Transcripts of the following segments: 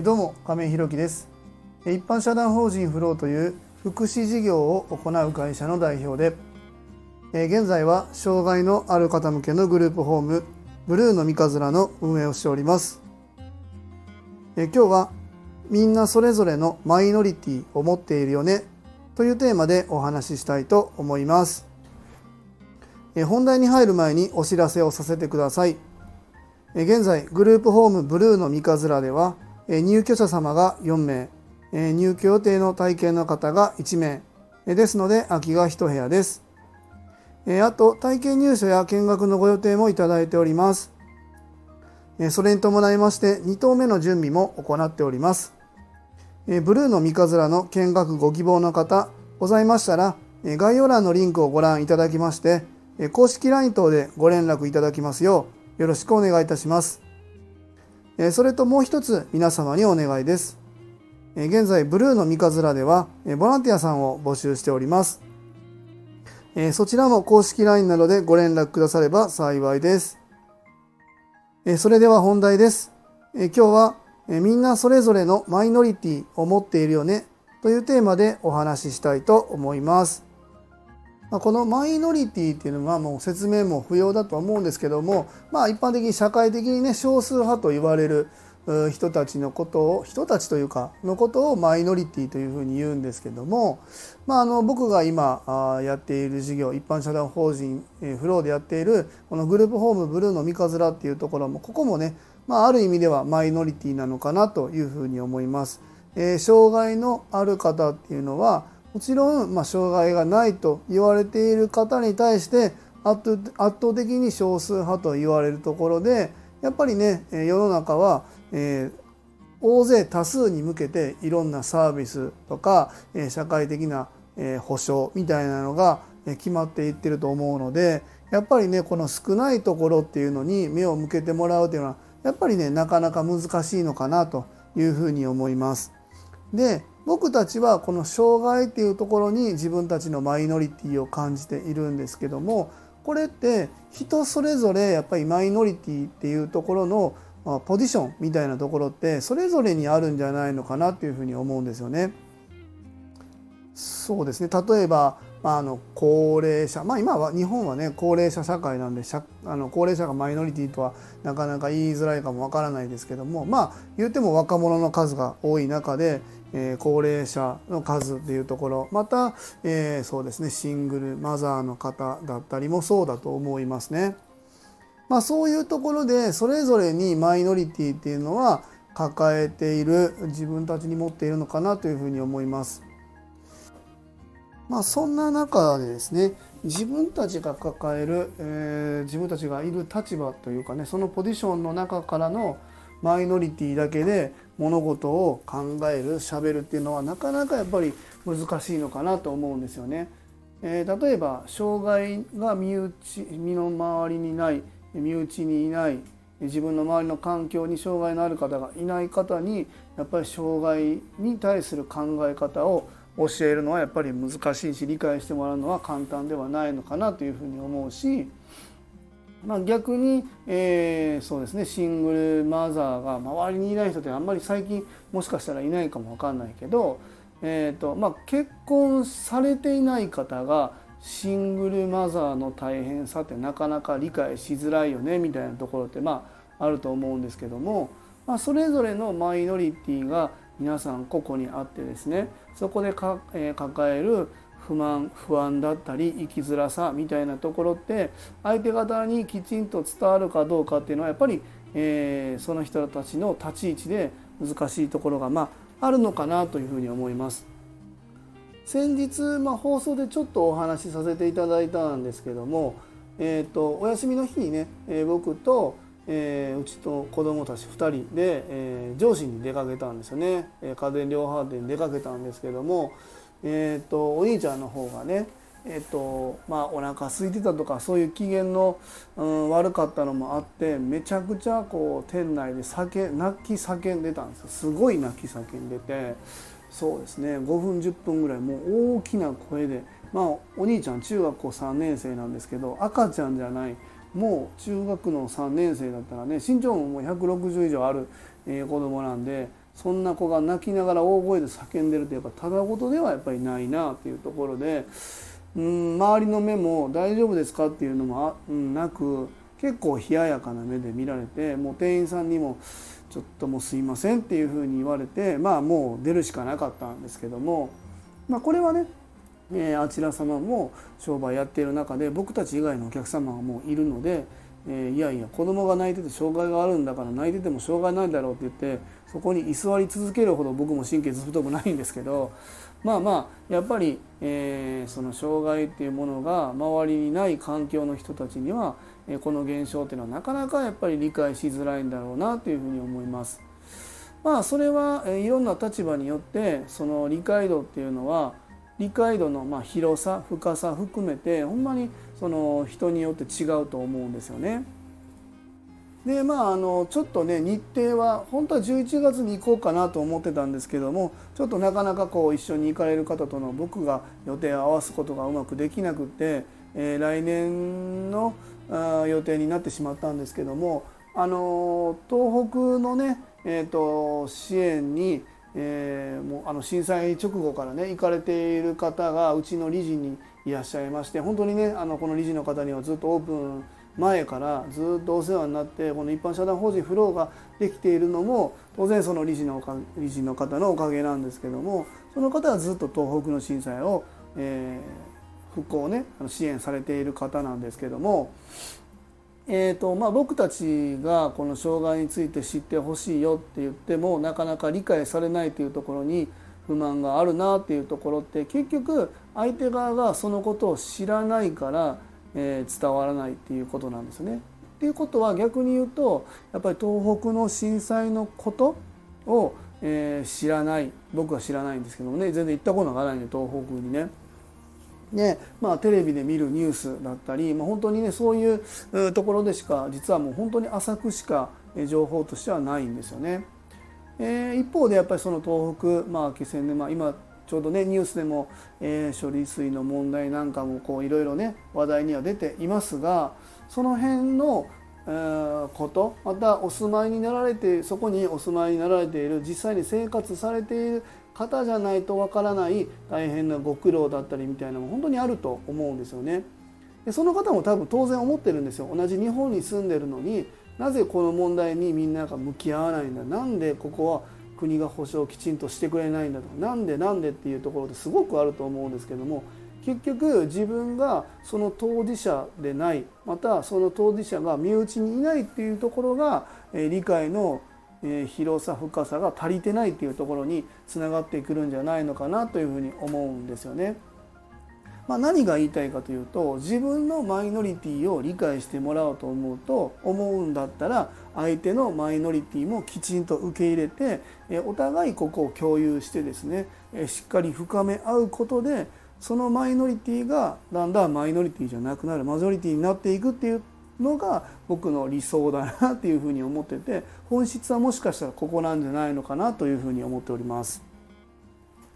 どうも亀井弘樹です。一般社団法人フローという福祉事業を行う会社の代表で現在は障害のある方向けのグループホームブルーの三日面の運営をしております。今日はみんなそれぞれのマイノリティを持っているよねというテーマでお話ししたいと思います。本題に入る前にお知らせをさせてください。現在グループホームブルーの三日面では入居者様が4名。入居予定の体験の方が1名。ですので空きが1部屋です。あと体験入所や見学のご予定もいただいております。それに伴いまして2棟目の準備も行っております。ブルーの三日面の見学ご希望の方ございましたら概要欄のリンクをご覧いただきまして公式 LINE 等でご連絡いただきますようよろしくお願いいたします。それともう一つ皆様にお願いです。現在ブルーの三日面ではボランティアさんを募集しております。そちらも公式 LINE などでご連絡くだされば幸いです。それでは本題です。今日はみんなそれぞれのマイノリティを持っているよねというテーマでお話ししたいと思います。まこのマイノリティっていうのはもう説明も不要だとは思うんですけどもまあ一般的に社会的にね少数派と言われる人たちのことを人たちというかのことをマイノリティというふうに言うんですけども、まあ、あの僕が今やっている事業一般社団法人フローでやっているこのグループホームブルーの三日面っていうところもここもね、まあ、ある意味ではマイノリティなのかなというふうに思います。えー、障害のある方っていうのはもちろん、まあ、障害がないと言われている方に対して圧倒的に少数派と言われるところでやっぱりね世の中はえー、大勢多数に向けていろんなサービスとか、えー、社会的な、えー、保障みたいなのが決まっていってると思うのでやっぱりねこの少ないところっていうのに目を向けてもらうというのはやっぱりねなかなか難しいのかなというふうに思います。で僕たちはこの障害っていうところに自分たちのマイノリティを感じているんですけどもこれって人それぞれやっぱりマイノリティっていうところのポジションみたいなところってそれぞれにあるんじゃないのかなっていうふうに思うんですよね。そうですね例えば、あ、あの高齢者まあ今は日本はね高齢者社会なんであの高齢者がマイノリティとはなかなか言いづらいかもわからないですけどもまあ言っても若者の数が多い中で、えー、高齢者の数っていうところまた、えー、そうですねシングルマザーの方だったりもそうだと思いますね。まあ、そういうところでそれぞれにマイノリティっていうのは抱えている自分たちに持っているのかなというふうに思います。まあ、そんな中でですね自分たちが抱える、えー、自分たちがいる立場というかねそのポジションの中からのマイノリティだけで物事を考えるしゃべるっていうのはなかなかやっぱり難しいのかなと思うんですよね。えー、例えば障害が身内身の回りにない身内にいない自分の周りの環境に障害のある方がいない方にやっぱり障害に対する考え方を教えるのはやっぱり難しいし理解してもらうのは簡単ではないのかなというふうに思うし、まあ、逆に、えー、そうですねシングルマザーが周りにいない人ってあんまり最近もしかしたらいないかも分かんないけど、えーとまあ、結婚されていない方がシングルマザーの大変さってなかなか理解しづらいよねみたいなところってまああると思うんですけども、まあ、それぞれのマイノリティが皆さん個々にあってですねそこでか、えー、抱える不満不安だったり生きづらさみたいなところって相手方にきちんと伝わるかどうかっていうのはやっぱり、えー、その人たちの立ち位置で難しいところがまああるのかなというふうに思います。先日、まあ、放送でちょっとお話しさせていただいたんですけども、えーと、お休みの日にね、えー、僕と、えー、うちと子供たち2人で、えー、上司に出かけたんですよね、え家電量販店に出かけたんですけども、えーと、お兄ちゃんの方がねえーとまあ、お腹空いてたとかそういう機嫌の、うん、悪かったのもあってめちゃくちゃこう店内で酒泣き叫んでたんですよ。すごい泣き叫んでてそうですね5分10分ぐらいもう大きな声でまあお兄ちゃん中学校3年生なんですけど赤ちゃんじゃないもう中学の3年生だったらね身長ももう160以上ある、え子供なんでそんな子が泣きながら大声で叫んでるとやっぱただ事ではやっぱりないなっていうところでうん周りの目も「大丈夫ですか?」っていうのもうん、なく結構冷ややかな目で見られてもう店員さんにも「ちょっともうすいません」っていうふうに言われてまあもう出るしかなかったんですけども、まあ、これはねえあちら様も商売やっている中で僕たち以外のお客様がもういるので、えいやいや子供が泣いてて障害があるんだから泣いてても障害ないだろうって言ってそこに居座り続けるほど僕も神経ず太くないんですけど まあまあやっぱり、え、その障害っていうものが周りにない環境の人たちには、えこの現象っていうのはなかなかやっぱり理解しづらいんだろうなというふうに思います。まあそれは、えいろんな立場によってその理解度っていうのは理解度のまあ広さ深さ含めてほんまにその人によって違うと思うんですよね。でまああのちょっとね日程は本当は11月に行こうかなと思ってたんですけどもちょっとなかなかこう一緒に行かれる方との僕が予定を合わすことがうまくできなくて、えー、来年のあ予定になってしまったんですけどもあの東北のね、えーと支援にえー、もうあの震災直後からね行かれている方がうちの理事にいらっしゃいまして本当にねあのこの理事の方にはずっとオープン前からずっとお世話になってこの一般社団法人フローができているのも当然その理事の理事の方のおかげなんですけどもその方はずっと東北の震災を、えー、復興をね支援されている方なんですけどもえーとまあ、僕たちがこの障害について知ってほしいよって言ってもなかなか理解されないというところに不満があるなっていうところって結局相手側がそのことを知らないから、えー、伝わらないっていうことなんですね。っていうことは逆に言うとやっぱり東北の震災のことを、えー、知らない僕は知らないんですけどもね全然行ったことがないんで東北にね。ねまあ、テレビで見るニュースだったり、まあ、本当にねそういうところでしか実はもう本当に浅くしか情報としてはないんですよね。えー、一方でやっぱりその東北、まあ、気仙沼今ちょうどねニュースでも、えー、処理水の問題なんかもこういろいろね話題には出ていますがその辺の、え、ことまたお住まいになられてそこにお住まいになられている実際に生活されている方じゃないとわからない大変なご苦労だったりみたいなのも本当にあると思うんですよね。でその方も多分当然思ってるんですよ。同じ日本に住んでるのになぜこの問題にみんなが向き合わないんだ？なんでここは国が保障をきちんとしてくれないんだと？なんでなんでっていうところですごくあると思うんですけども結局自分がその当事者でないまたその当事者が身内にいないっていうところが理解のえ広さ深さが足りてないっていうところにつながってくるんじゃないのかなというふうに思うんですよね。まあ、何が言いたいかというと自分のマイノリティを理解してもらおうと思うと思うんだったら相手のマイノリティもきちんと受け入れてお互いここを共有してですねしっかり深め合うことでそのマイノリティがだんだんマイノリティじゃなくなるマジョリティになっていくっていうのが僕の理想だなっていうふうに思ってて本質はもしかしたらここなんじゃないのかなというふうに思っております。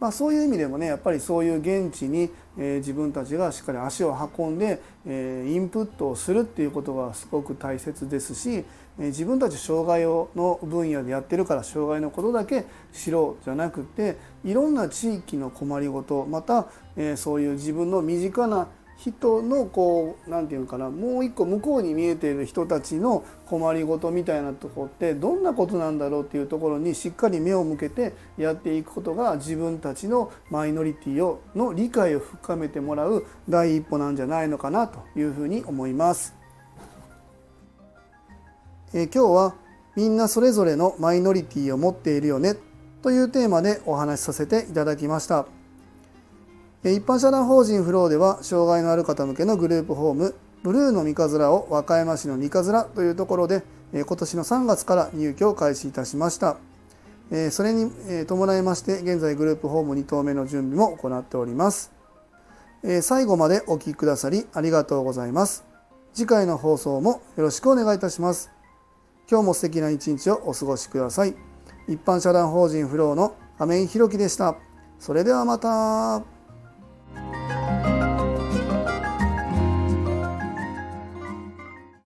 まあ、そういう意味でもねやっぱりそういう現地に、えー、自分たちがしっかり足を運んで、えー、インプットをするっていうことがすごく大切ですし、えー、自分たち障害をの分野でやってるから障害のことだけ知ろうじゃなくていろんな地域の困りごとまた、えー、そういう自分の身近な人のこう何て言うのかなもう一個向こうに見えている人たちの困りごとみたいなとこってどんなことなんだろうっていうところにしっかり目を向けてやっていくことが自分たちのマイノリティをの理解を深めてもらう第一歩なんじゃないのかなというふうに思います。え今日はみんなそれぞれのマイノリティを持っているよねというテーマでお話しさせていただきました。一般社団法人フローでは障害のある方向けのグループホームブルーの三日面を和歌山市の三日面というところで今年の3月から入居を開始いたしました。それに伴いまして現在グループホーム2棟目の準備も行っております。最後までお聴きくださりありがとうございます。次回の放送もよろしくお願いいたします。今日も素敵な一日をお過ごしください。一般社団法人フローの亀井宏樹でした。それではまた。